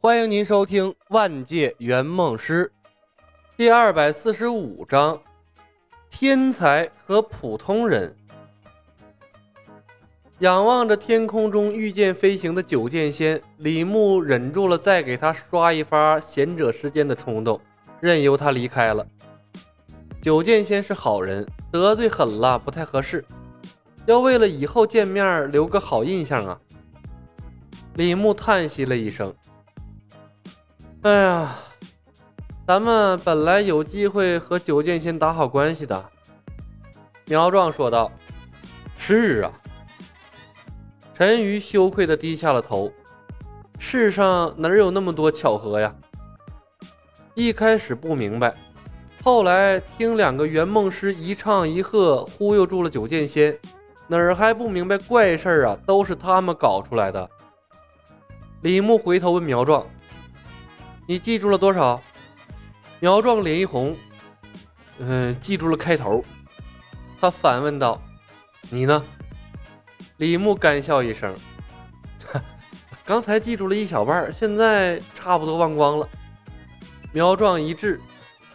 欢迎您收听《万界圆梦师》第二百四十五章：天才和普通人。仰望着天空中御剑飞行的九剑仙，李牧忍住了再给他刷一发贤者时间的冲动，任由他离开了。九剑仙是好人，得罪狠了不太合适，要为了以后见面留个好印象啊！李牧叹息了一声。哎呀，咱们本来有机会和九剑仙打好关系的。苗壮说道：“是啊。”陈鱼羞愧的低下了头。世上哪有那么多巧合呀？一开始不明白，后来听两个圆梦师一唱一和，忽悠住了九剑仙，哪儿还不明白怪事儿啊？都是他们搞出来的。李牧回头问苗壮。你记住了多少？苗壮脸一红，嗯，记住了开头。他反问道：“你呢？”李牧干笑一声：“ 刚才记住了一小半，现在差不多忘光了。”苗壮一滞，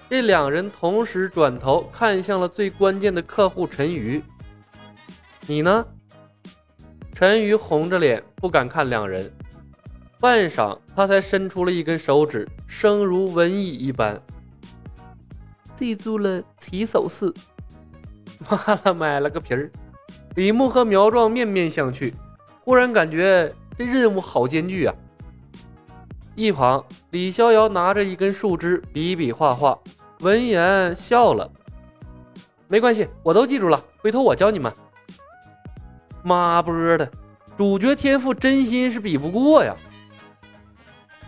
这两人同时转头看向了最关键的客户陈瑜。你呢？陈瑜红着脸不敢看两人。半晌，他才伸出了一根手指，声如蚊蚁一般。记住了起手式。妈了，买了个皮儿！李牧和苗壮面面相觑，忽然感觉这任务好艰巨啊。一旁，李逍遥拿着一根树枝，比比划划，闻言笑了。没关系，我都记住了，回头我教你们。妈波的，主角天赋真心是比不过呀！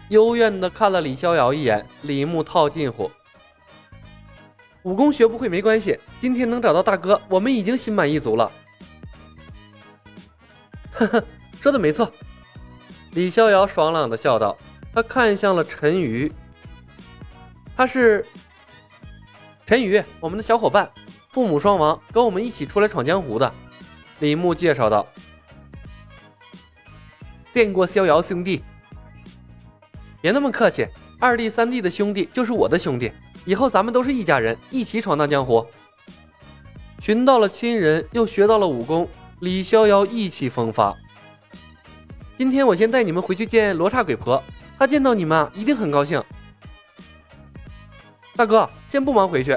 幽怨的看了李逍遥一眼，李牧套近乎：“武功学不会没关系，今天能找到大哥，我们已经心满意足了。”呵呵，说的没错。李逍遥爽朗的笑道，他看向了陈瑜：“他是陈瑜，我们的小伙伴，父母双亡，跟我们一起出来闯江湖的。”李牧介绍道：“见过逍遥兄弟。”别那么客气，二弟三弟的兄弟就是我的兄弟，以后咱们都是一家人，一起闯荡江湖。寻到了亲人，又学到了武功，李逍遥意气风发。今天我先带你们回去见罗刹鬼婆，她见到你们一定很高兴。大哥，先不忙回去，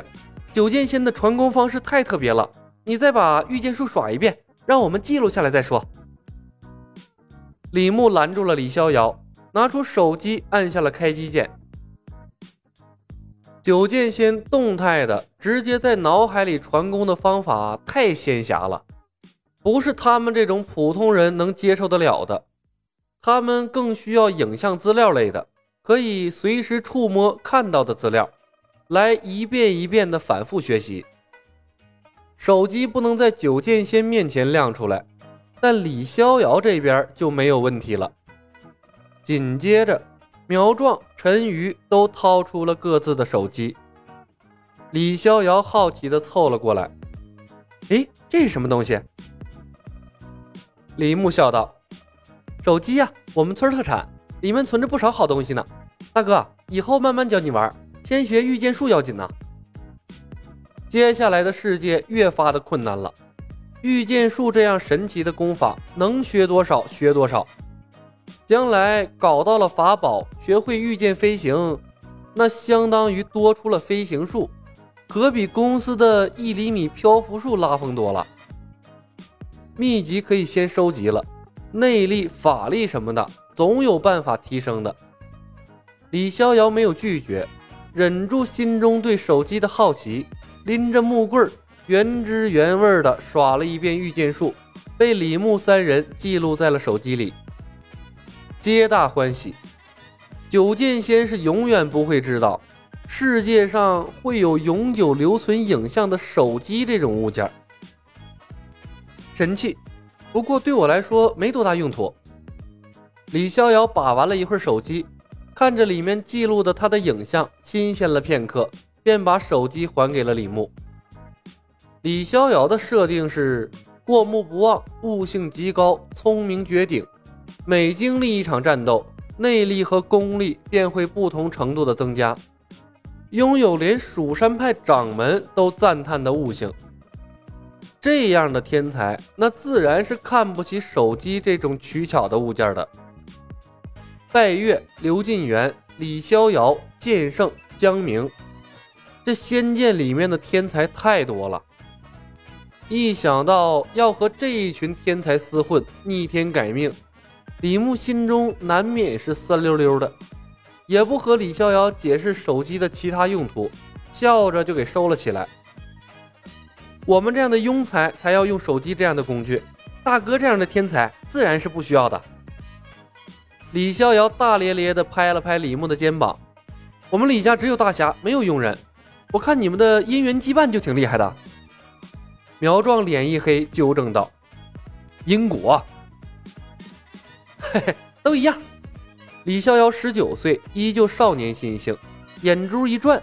九剑仙的传功方式太特别了，你再把御剑术耍一遍，让我们记录下来再说。李牧拦住了李逍遥。拿出手机，按下了开机键。九剑仙动态的直接在脑海里传功的方法太仙侠了，不是他们这种普通人能接受得了的。他们更需要影像资料类的，可以随时触摸看到的资料，来一遍一遍的反复学习。手机不能在九剑仙面前亮出来，但李逍遥这边就没有问题了。紧接着，苗壮、陈瑜都掏出了各自的手机。李逍遥好奇地凑了过来：“哎，这是什么东西？”李牧笑道：“手机呀，我们村特产，里面存着不少好东西呢。大哥，以后慢慢教你玩，先学御剑术要紧呐。接下来的世界越发的困难了，御剑术这样神奇的功法，能学多少学多少。”将来搞到了法宝，学会御剑飞行，那相当于多出了飞行术，可比公司的一厘米漂浮术拉风多了。秘籍可以先收集了，内力、法力什么的，总有办法提升的。李逍遥没有拒绝，忍住心中对手机的好奇，拎着木棍，原汁原味的耍了一遍御剑术，被李牧三人记录在了手机里。皆大欢喜。九剑仙是永远不会知道，世界上会有永久留存影像的手机这种物件。神器，不过对我来说没多大用途。李逍遥把玩了一会儿手机，看着里面记录的他的影像，新鲜了片刻，便把手机还给了李牧。李逍遥的设定是过目不忘，悟性极高，聪明绝顶。每经历一场战斗，内力和功力便会不同程度的增加，拥有连蜀山派掌门都赞叹的悟性。这样的天才，那自然是看不起手机这种取巧的物件的。拜月、刘晋元、李逍遥、剑圣、江明，这仙剑里面的天才太多了。一想到要和这一群天才厮混，逆天改命，李牧心中难免是酸溜溜的，也不和李逍遥解释手机的其他用途，笑着就给收了起来。我们这样的庸才才要用手机这样的工具，大哥这样的天才自然是不需要的。李逍遥大咧咧地拍了拍李牧的肩膀：“我们李家只有大侠，没有佣人。我看你们的姻缘羁绊就挺厉害的。”苗壮脸一黑，纠正道：“因果，嘿嘿，都一样。”李逍遥十九岁，依旧少年心性，眼珠一转：“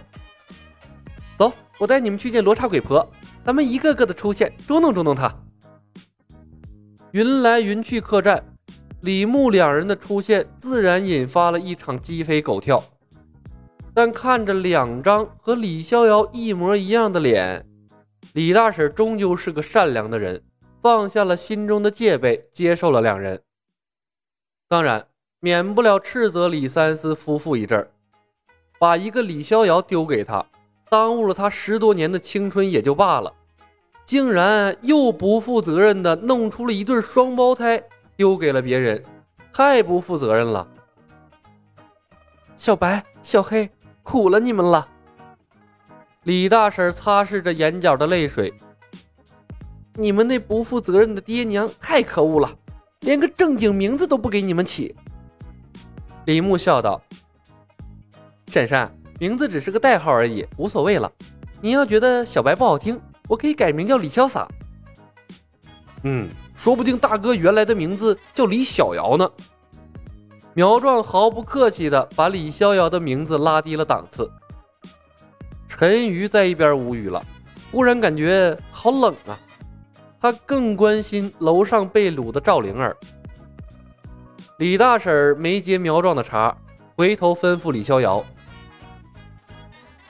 走，我带你们去见罗刹鬼婆，咱们一个个的出现，捉弄捉弄她。”云来云去客栈，李牧两人的出现，自然引发了一场鸡飞狗跳。但看着两张和李逍遥一模一样的脸。李大婶终究是个善良的人，放下了心中的戒备，接受了两人。当然，免不了斥责李三思夫妇一阵儿，把一个李逍遥丢给他，耽误了他十多年的青春也就罢了，竟然又不负责任的弄出了一对双胞胎丢给了别人，太不负责任了。小白、小黑，苦了你们了。李大婶擦拭着眼角的泪水：“你们那不负责任的爹娘太可恶了，连个正经名字都不给你们起。”李牧笑道：“婶婶，名字只是个代号而已，无所谓了。你要觉得小白不好听，我可以改名叫李潇洒。嗯，说不定大哥原来的名字叫李小瑶呢。”苗壮毫不客气地把李逍遥的名字拉低了档次。陈瑜在一边无语了，忽然感觉好冷啊！他更关心楼上被掳的赵灵儿。李大婶没接苗壮的茬，回头吩咐李逍遥：“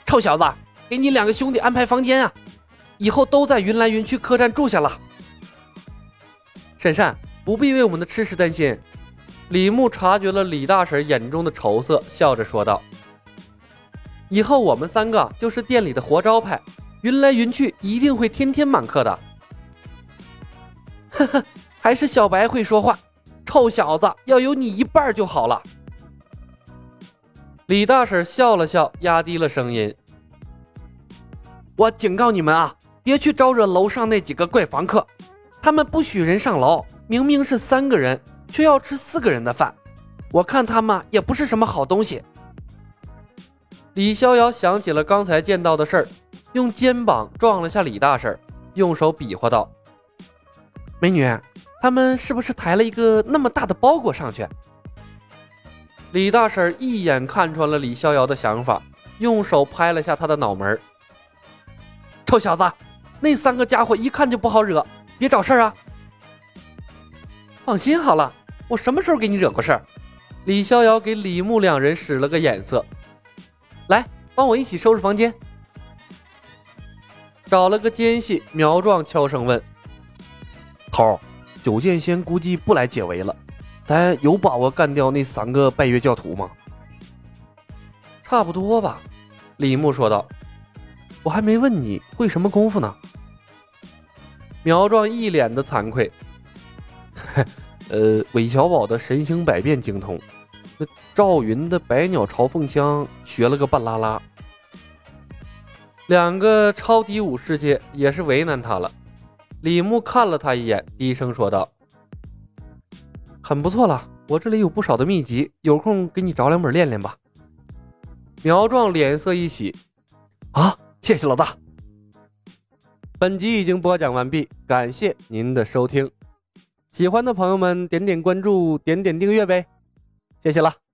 臭小子，给你两个兄弟安排房间啊！以后都在云来云去客栈住下了。”婶婶不必为我们的吃食担心。李牧察觉了李大婶眼中的愁色，笑着说道。以后我们三个就是店里的活招牌，云来云去一定会天天满客的。呵呵，还是小白会说话，臭小子，要有你一半就好了。李大婶笑了笑，压低了声音：“我警告你们啊，别去招惹楼上那几个怪房客，他们不许人上楼，明明是三个人，却要吃四个人的饭，我看他们也不是什么好东西。”李逍遥想起了刚才见到的事儿，用肩膀撞了下李大婶，用手比划道：“美女，他们是不是抬了一个那么大的包裹上去？”李大婶一眼看穿了李逍遥的想法，用手拍了下他的脑门：“臭小子，那三个家伙一看就不好惹，别找事儿啊！”放心好了，我什么时候给你惹过事儿？李逍遥给李牧两人使了个眼色。来，帮我一起收拾房间。找了个奸细，苗壮悄声问：“头，九剑仙估计不来解围了，咱有把握干掉那三个拜月教徒吗？”差不多吧，李牧说道。我还没问你会什么功夫呢。苗壮一脸的惭愧：“ 呃，韦小宝的神行百变精通。”那赵云的百鸟朝凤枪学了个半拉拉，两个超低武世界也是为难他了。李牧看了他一眼，低声说道：“很不错了，我这里有不少的秘籍，有空给你找两本练练吧。”苗壮脸色一喜：“啊，谢谢老大。”本集已经播讲完毕，感谢您的收听。喜欢的朋友们点点关注，点点订阅呗。谢谢了。